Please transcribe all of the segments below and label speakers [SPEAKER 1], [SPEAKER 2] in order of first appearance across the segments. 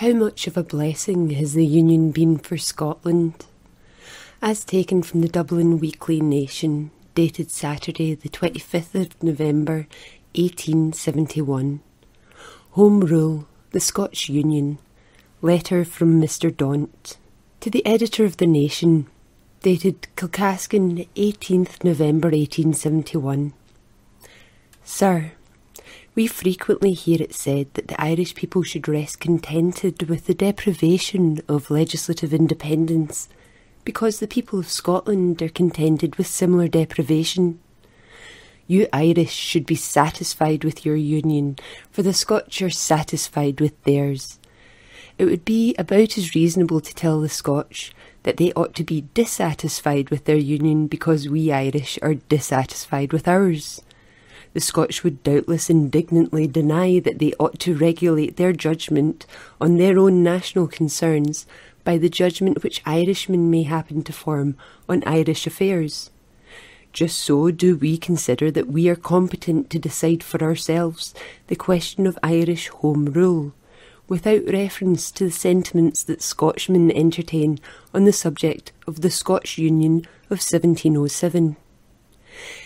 [SPEAKER 1] How much of a blessing has the Union been for Scotland? As taken from the Dublin Weekly Nation, dated Saturday, the 25th of November 1871. Home Rule, the Scotch Union. Letter from Mr. Daunt. To the editor of The Nation, dated Kilcascan, 18th November 1871. Sir, we frequently hear it said that the Irish people should rest contented with the deprivation of legislative independence because the people of Scotland are contented with similar deprivation. You Irish should be satisfied with your union, for the Scotch are satisfied with theirs. It would be about as reasonable to tell the Scotch that they ought to be dissatisfied with their union because we Irish are dissatisfied with ours. The Scotch would doubtless indignantly deny that they ought to regulate their judgment on their own national concerns by the judgment which Irishmen may happen to form on Irish affairs. Just so do we consider that we are competent to decide for ourselves the question of Irish Home Rule, without reference to the sentiments that Scotchmen entertain on the subject of the Scotch Union of 1707.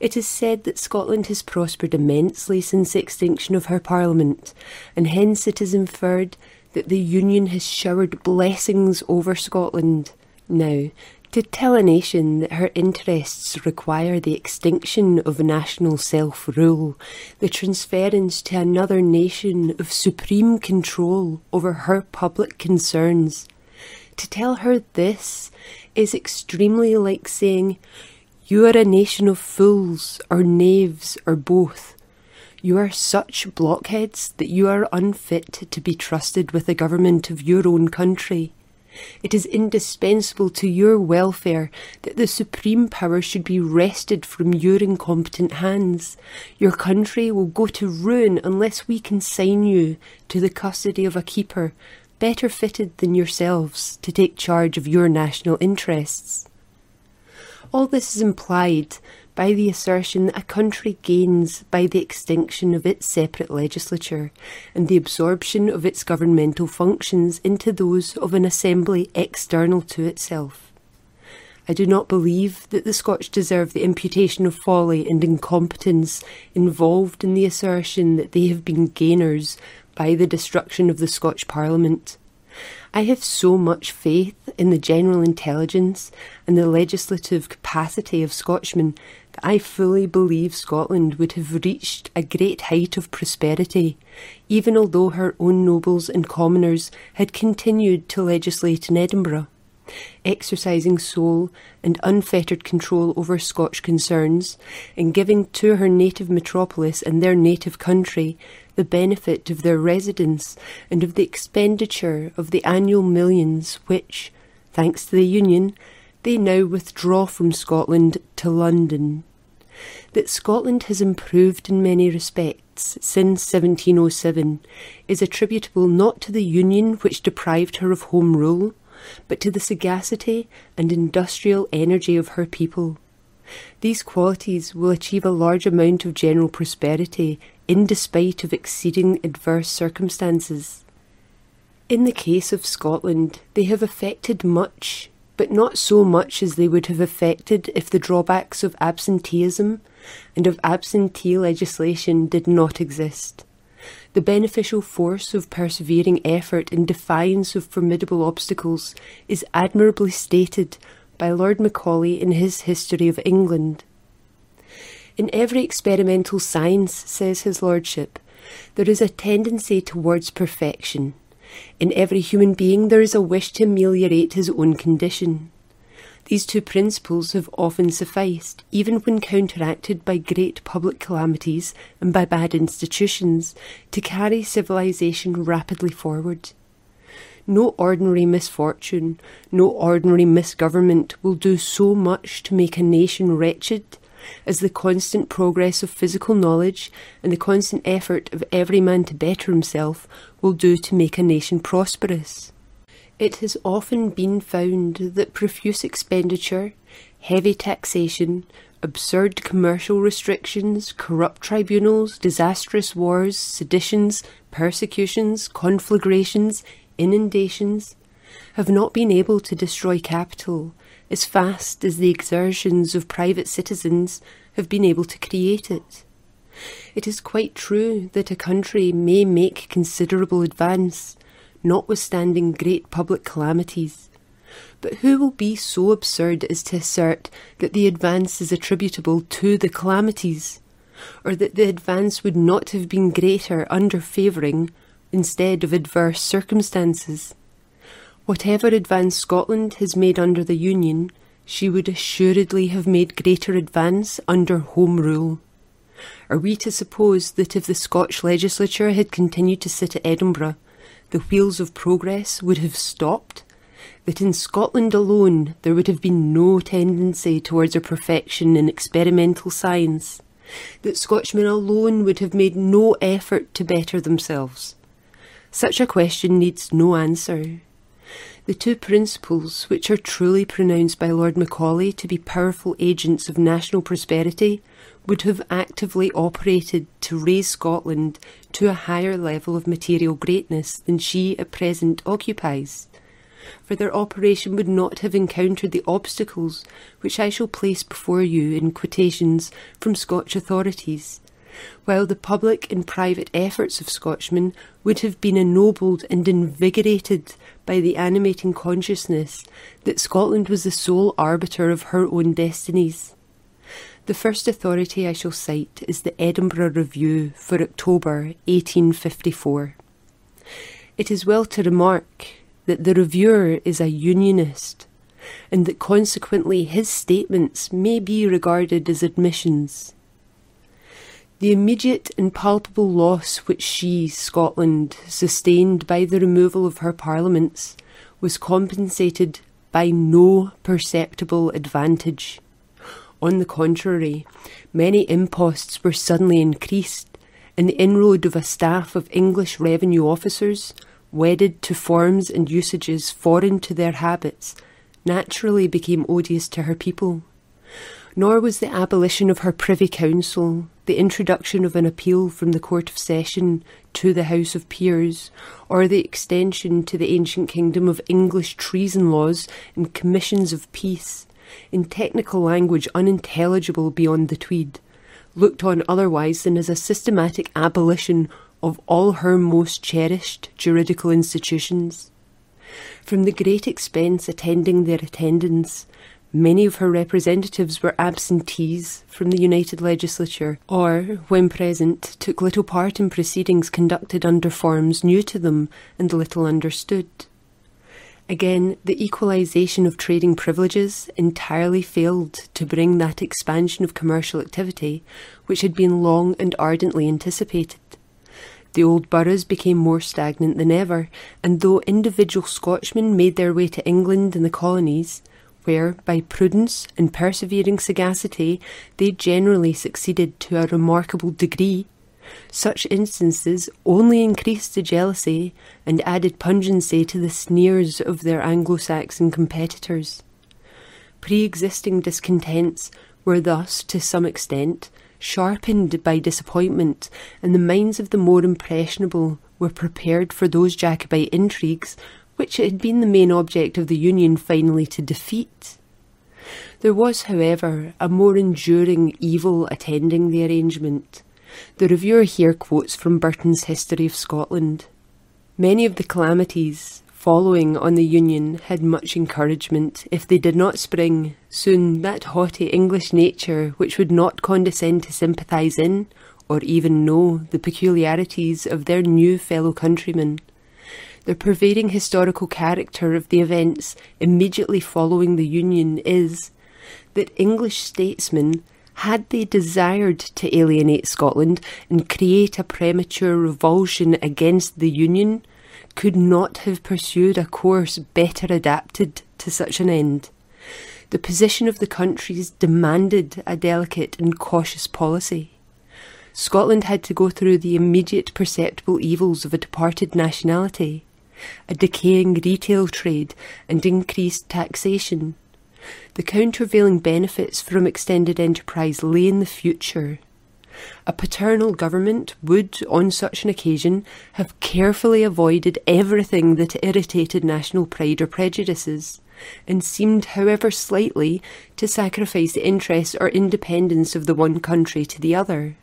[SPEAKER 1] It is said that Scotland has prospered immensely since the extinction of her Parliament, and hence it is inferred that the Union has showered blessings over Scotland. Now, to tell a nation that her interests require the extinction of national self rule, the transference to another nation of supreme control over her public concerns, to tell her this is extremely like saying, You are a nation of fools, or knaves, or both. You are such blockheads that you are unfit to be trusted with the government of your own country. It is indispensable to your welfare that the supreme power should be wrested from your incompetent hands. Your country will go to ruin unless we consign you to the custody of a keeper better fitted than yourselves to take charge of your national interests. All this is implied by the assertion that a country gains by the extinction of its separate legislature and the absorption of its governmental functions into those of an assembly external to itself. I do not believe that the Scotch deserve the imputation of folly and incompetence involved in the assertion that they have been gainers by the destruction of the Scotch Parliament. I have so much faith in the general intelligence and the legislative capacity of Scotchmen that I fully believe Scotland would have reached a great height of prosperity, even although her own nobles and commoners had continued to legislate in Edinburgh, exercising sole and unfettered control over Scotch concerns, and giving to her native metropolis and their native country the benefit of their residence and of the expenditure of the annual millions which, thanks to the Union, they now withdraw from Scotland to London. That Scotland has improved in many respects since 1707 is attributable not to the Union which deprived her of Home Rule, but to the sagacity and industrial energy of her people. These qualities will achieve a large amount of general prosperity in despite of exceeding adverse circumstances. In the case of Scotland, they have effected much, but not so much as they would have effected if the drawbacks of absenteeism and of absentee legislation did not exist. The beneficial force of persevering effort in defiance of formidable obstacles is admirably stated by Lord Macaulay in his History of England. In every experimental science, says his lordship, there is a tendency towards perfection. In every human being there is a wish to ameliorate his own condition. These two principles have often sufficed, even when counteracted by great public calamities and by bad institutions, to carry civilization rapidly forward. No ordinary misfortune, no ordinary misgovernment will do so much to make a nation wretched as the constant progress of physical knowledge and the constant effort of every man to better himself will do to make a nation prosperous. It has often been found that profuse expenditure, heavy taxation, absurd commercial restrictions, corrupt tribunals, disastrous wars, seditions, persecutions, conflagrations, inundations, have not been able to destroy capital as fast as the exertions of private citizens have been able to create it. It is quite true that a country may make considerable advance, notwithstanding great public calamities. But who will be so absurd as to assert that the advance is attributable to the calamities, or that the advance would not have been greater under favouring instead of adverse circumstances? Whatever advance Scotland has made under the Union, she would assuredly have made greater advance under Home Rule. Are we to suppose that if the Scotch legislature had continued to sit at Edinburgh, the wheels of progress would have stopped? That in Scotland alone there would have been no tendency towards a perfection in experimental science? That Scotchmen alone would have made no effort to better themselves? Such a question needs no answer. The two principles which are truly pronounced by Lord Macaulay to be powerful agents of national prosperity would have actively operated to raise Scotland to a higher level of material greatness than she at present occupies. For their operation would not have encountered the obstacles which I shall place before you in quotations from Scotch authorities, while the public and private efforts of Scotchmen would have been ennobled and invigorated by the animating consciousness that Scotland was the sole arbiter of her own destinies. The first authority I shall cite is the Edinburgh Review for October 1854. It is well to remark that the reviewer is a unionist, and that consequently his statements may be regarded as admissions. The immediate and palpable loss which she, Scotland, sustained by the removal of her parliaments was compensated by no perceptible advantage. On the contrary, many imposts were suddenly increased, and the inroad of a staff of English revenue officers, wedded to forms and usages foreign to their habits, naturally became odious to her people. Nor was the abolition of her Privy Council, the introduction of an appeal from the Court of Session to the House of Peers, or the extension to the ancient kingdom of English treason laws and commissions of peace, in technical language unintelligible beyond the Tweed, looked on otherwise than as a systematic abolition of all her most cherished juridical institutions. From the great expense attending their attendance, many of her representatives were absentees from the United Legislature, or, when present, took little part in proceedings conducted under forms new to them and little understood. Again, the equalisation of trading privileges entirely failed to bring that expansion of commercial activity which had been long and ardently anticipated. The old boroughs became more stagnant than ever, and though individual Scotchmen made their way to England and the colonies, where, by prudence and persevering sagacity, they generally succeeded to a remarkable degree, such instances only increased the jealousy and added pungency to the sneers of their Anglo Saxon competitors. Pre existing discontents were thus, to some extent, sharpened by disappointment, and the minds of the more impressionable were prepared for those Jacobite intrigues which it had been the main object of the Union finally to defeat. There was, however, a more enduring evil attending the arrangement. The reviewer here quotes from Burton's History of Scotland. Many of the calamities following on the Union had much encouragement. If they did not spring, soon that haughty English nature which would not condescend to sympathise in, or even know, the peculiarities of their new fellow countrymen. The pervading historical character of the events immediately following the Union is that English statesmen had they desired to alienate Scotland and create a premature revulsion against the Union, could not have pursued a course better adapted to such an end. The position of the countries demanded a delicate and cautious policy. Scotland had to go through the immediate perceptible evils of a departed nationality, a decaying retail trade, and increased taxation. The countervailing benefits from extended enterprise lay in the future. A paternal government would, on such an occasion, have carefully avoided everything that irritated national pride or prejudices, and seemed, however slightly, to sacrifice the interests or independence of the one country to the other.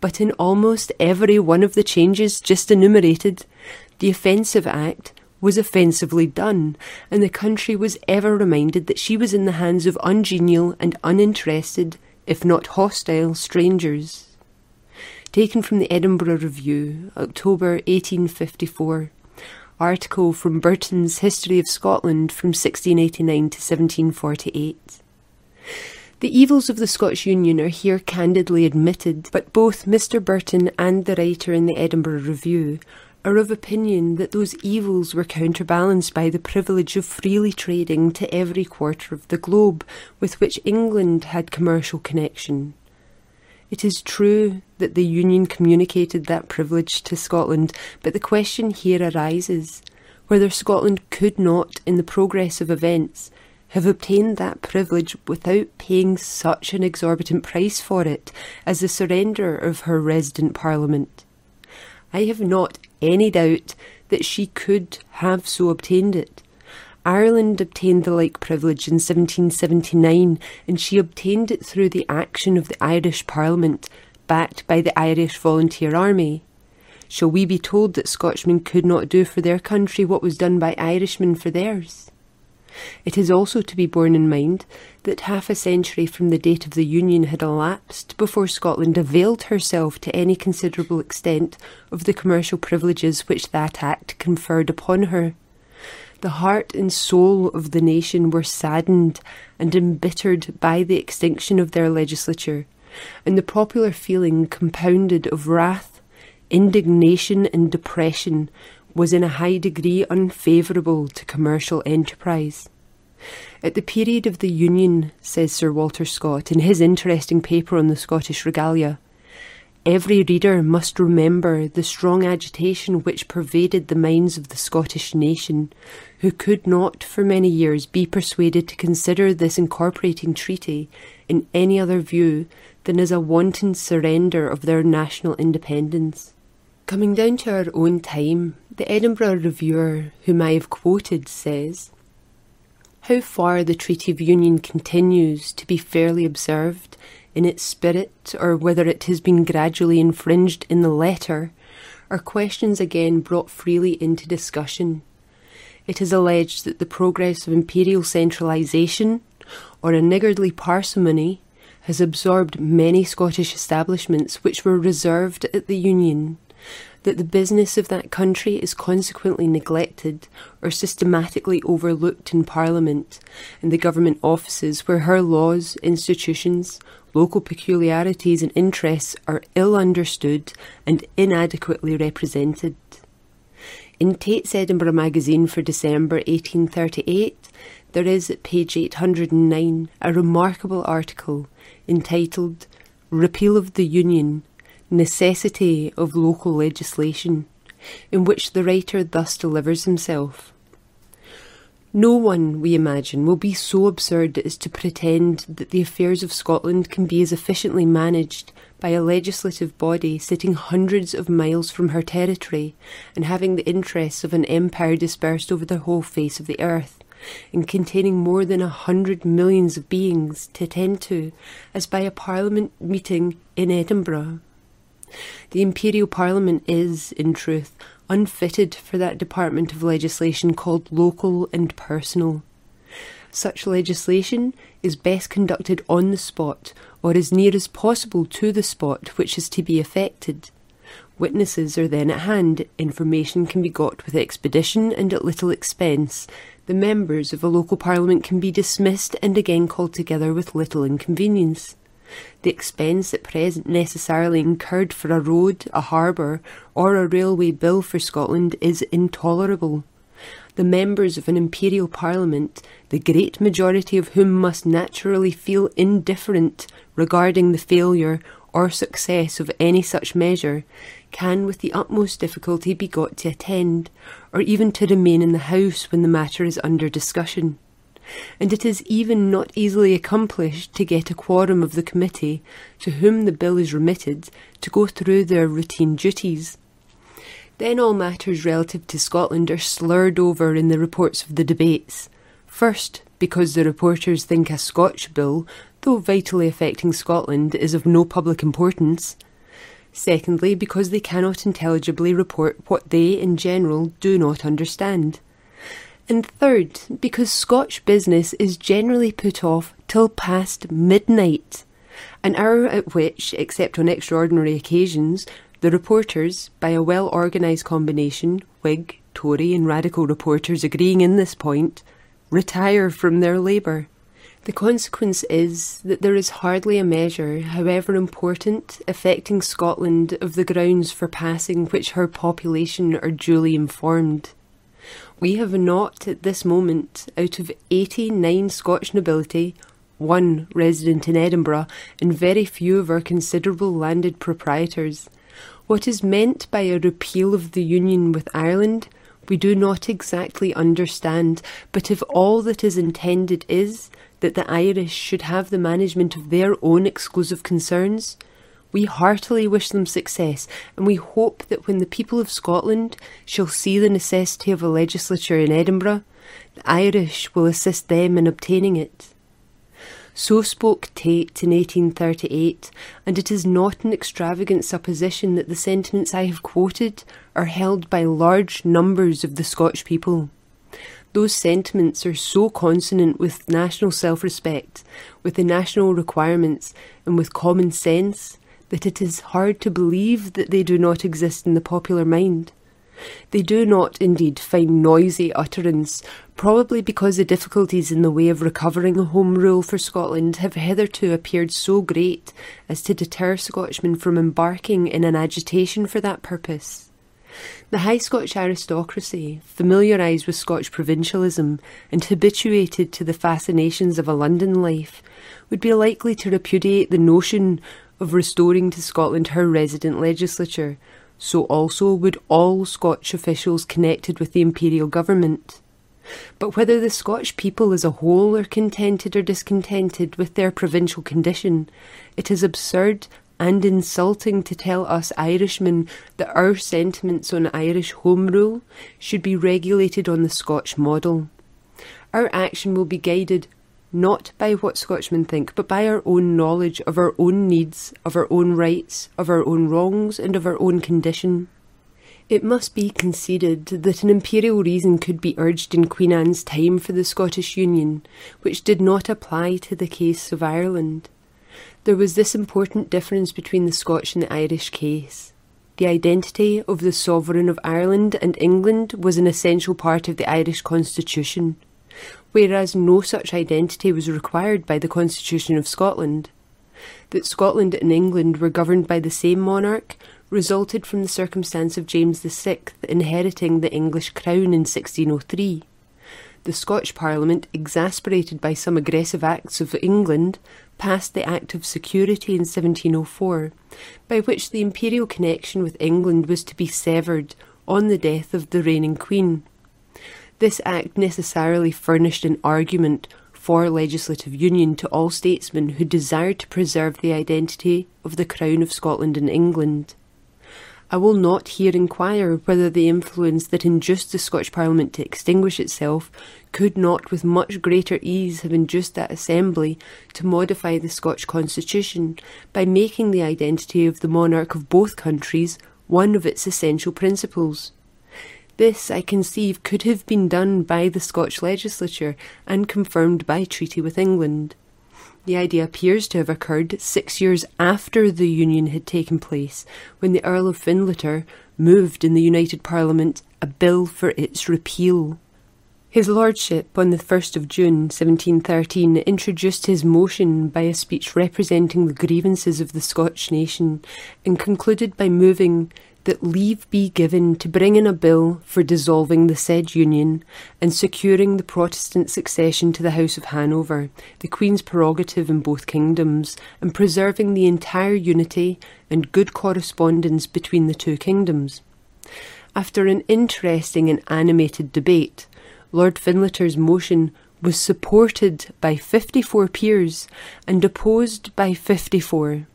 [SPEAKER 1] But in almost every one of the changes just enumerated, the Offensive Act was offensively done, and the country was ever reminded that she was in the hands of ungenial and uninterested, if not hostile, strangers. Taken from the Edinburgh Review, October 1854. Article from Burton's History of Scotland from 1689 to 1748. The evils of the Scotch Union are here candidly admitted, but both Mr. Burton and the writer in the Edinburgh Review are of opinion that those evils were counterbalanced by the privilege of freely trading to every quarter of the globe with which England had commercial connection. It is true that the Union communicated that privilege to Scotland, but the question here arises whether Scotland could not, in the progress of events, have obtained that privilege without paying such an exorbitant price for it as the surrender of her resident Parliament. I have not any doubt that she could have so obtained it. Ireland obtained the like privilege in 1779, and she obtained it through the action of the Irish Parliament, backed by the Irish Volunteer Army. Shall we be told that Scotchmen could not do for their country what was done by Irishmen for theirs? It is also to be borne in mind that half a century from the date of the Union had elapsed before Scotland availed herself to any considerable extent of the commercial privileges which that Act conferred upon her. The heart and soul of the nation were saddened and embittered by the extinction of their legislature, and the popular feeling, compounded of wrath, indignation, and depression, was in a high degree unfavourable to commercial enterprise. At the period of the Union, says Sir Walter Scott in his interesting paper on the Scottish regalia, every reader must remember the strong agitation which pervaded the minds of the Scottish nation, who could not for many years be persuaded to consider this incorporating treaty in any other view than as a wanton surrender of their national independence. Coming down to our own time, the Edinburgh Reviewer, whom I have quoted, says How far the Treaty of Union continues to be fairly observed in its spirit, or whether it has been gradually infringed in the letter, are questions again brought freely into discussion. It is alleged that the progress of imperial centralisation, or a niggardly parsimony, has absorbed many Scottish establishments which were reserved at the Union that the business of that country is consequently neglected or systematically overlooked in Parliament and the government offices where her laws, institutions, local peculiarities and interests are ill understood and inadequately represented. In Tait's Edinburgh magazine for December 1838, there is at page 809 a remarkable article entitled Repeal of the Union necessity of local legislation, in which the writer thus delivers himself. No one, we imagine, will be so absurd as to pretend that the affairs of Scotland can be as efficiently managed by a legislative body sitting hundreds of miles from her territory and having the interests of an empire dispersed over the whole face of the earth, and containing more than a hundred millions of beings to attend to, as by a parliament meeting in Edinburgh. The Imperial Parliament is, in truth, unfitted for that department of legislation called local and personal. Such legislation is best conducted on the spot, or as near as possible to the spot which is to be affected. Witnesses are then at hand, information can be got with expedition and at little expense. The members of a local parliament can be dismissed and again called together with little inconvenience. The expense at present necessarily incurred for a road, a harbour, or a railway bill for Scotland is intolerable. The members of an imperial parliament, the great majority of whom must naturally feel indifferent regarding the failure or success of any such measure, can with the utmost difficulty be got to attend, or even to remain in the House when the matter is under discussion. And it is even not easily accomplished to get a quorum of the committee to whom the bill is remitted to go through their routine duties. Then all matters relative to Scotland are slurred over in the reports of the debates. First, because the reporters think a Scotch bill, though vitally affecting Scotland, is of no public importance. Secondly, because they cannot intelligibly report what they, in general, do not understand. And third, because Scotch business is generally put off till past midnight, an hour at which, except on extraordinary occasions, the reporters, by a well organised combination, Whig, Tory, and Radical reporters agreeing in this point, retire from their labour. The consequence is that there is hardly a measure, however important, affecting Scotland of the grounds for passing which her population are duly informed. We have not at this moment, out of 89 Scotch nobility, one resident in Edinburgh, and very few of our considerable landed proprietors. What is meant by a repeal of the union with Ireland, we do not exactly understand, but if all that is intended is that the Irish should have the management of their own exclusive concerns. We heartily wish them success, and we hope that when the people of Scotland shall see the necessity of a legislature in Edinburgh, the Irish will assist them in obtaining it. So spoke Tait in 1838, and it is not an extravagant supposition that the sentiments I have quoted are held by large numbers of the Scotch people. Those sentiments are so consonant with national self respect, with the national requirements, and with common sense that it is hard to believe that they do not exist in the popular mind. They do not, indeed, find noisy utterance, probably because the difficulties in the way of recovering Home Rule for Scotland have hitherto appeared so great as to deter Scotchmen from embarking in an agitation for that purpose. The high Scotch aristocracy, familiarised with Scotch provincialism and habituated to the fascinations of a London life, would be likely to repudiate the notion of restoring to Scotland her resident legislature, so also would all Scotch officials connected with the imperial government. But whether the Scotch people as a whole are contented or discontented with their provincial condition, it is absurd and insulting to tell us Irishmen that our sentiments on Irish Home Rule should be regulated on the Scotch model. Our action will be guided not by what Scotchmen think, but by our own knowledge of our own needs, of our own rights, of our own wrongs, and of our own condition. It must be conceded that an imperial reason could be urged in Queen Anne's time for the Scottish Union, which did not apply to the case of Ireland. There was this important difference between the Scotch and the Irish case. The identity of the sovereign of Ireland and England was an essential part of the Irish constitution, whereas no such identity was required by the constitution of Scotland. That Scotland and England were governed by the same monarch resulted from the circumstance of James VI inheriting the English crown in 1603 the Scotch Parliament, exasperated by some aggressive acts of England, passed the Act of Security in 1704, by which the imperial connection with England was to be severed on the death of the reigning Queen. This act necessarily furnished an argument for legislative union to all statesmen who desired to preserve the identity of the Crown of Scotland and England. I will not here inquire whether the influence that induced the Scotch Parliament to extinguish itself could not with much greater ease have induced that Assembly to modify the Scotch Constitution by making the identity of the monarch of both countries one of its essential principles. This, I conceive, could have been done by the Scotch legislature and confirmed by treaty with England. The idea appears to have occurred six years after the union had taken place, when the Earl of Findlater moved in the United Parliament a bill for its repeal. His Lordship, on the 1st of June 1713, introduced his motion by a speech representing the grievances of the Scotch nation, and concluded by moving that leave be given to bring in a bill for dissolving the said union and securing the Protestant succession to the House of Hanover, the Queen's prerogative in both kingdoms, and preserving the entire unity and good correspondence between the two kingdoms. After an interesting and animated debate, Lord Findlater's motion was supported by 54 peers and opposed by 54.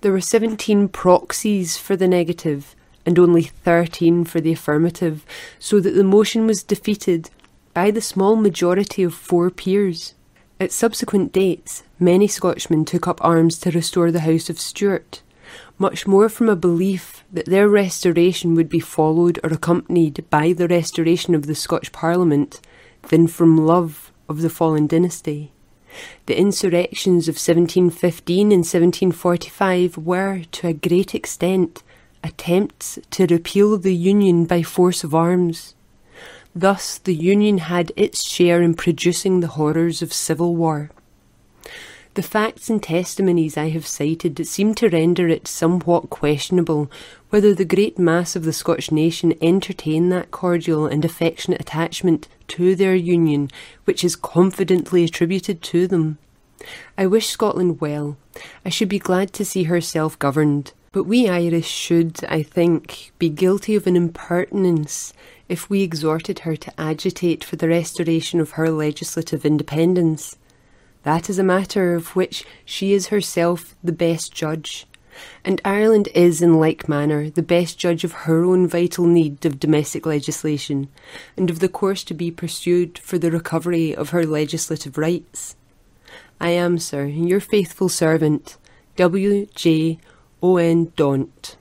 [SPEAKER 1] There were 17 proxies for the negative and only 13 for the affirmative, so that the motion was defeated by the small majority of four peers. At subsequent dates, many Scotchmen took up arms to restore the House of Stuart, much more from a belief that their restoration would be followed or accompanied by the restoration of the Scotch Parliament than from love of the fallen dynasty. The insurrections of 1715 and 1745 were, to a great extent, attempts to repeal the Union by force of arms. Thus, the Union had its share in producing the horrors of civil war. The facts and testimonies I have cited seem to render it somewhat questionable whether the great mass of the Scotch nation entertain that cordial and affectionate attachment to their union which is confidently attributed to them. I wish Scotland well. I should be glad to see her self governed. But we Irish should, I think, be guilty of an impertinence if we exhorted her to agitate for the restoration of her legislative independence. That is a matter of which she is herself the best judge, and Ireland is, in like manner, the best judge of her own vital need of domestic legislation, and of the course to be pursued for the recovery of her legislative rights. I am, sir, your faithful servant, W. J. O. N. Daunt.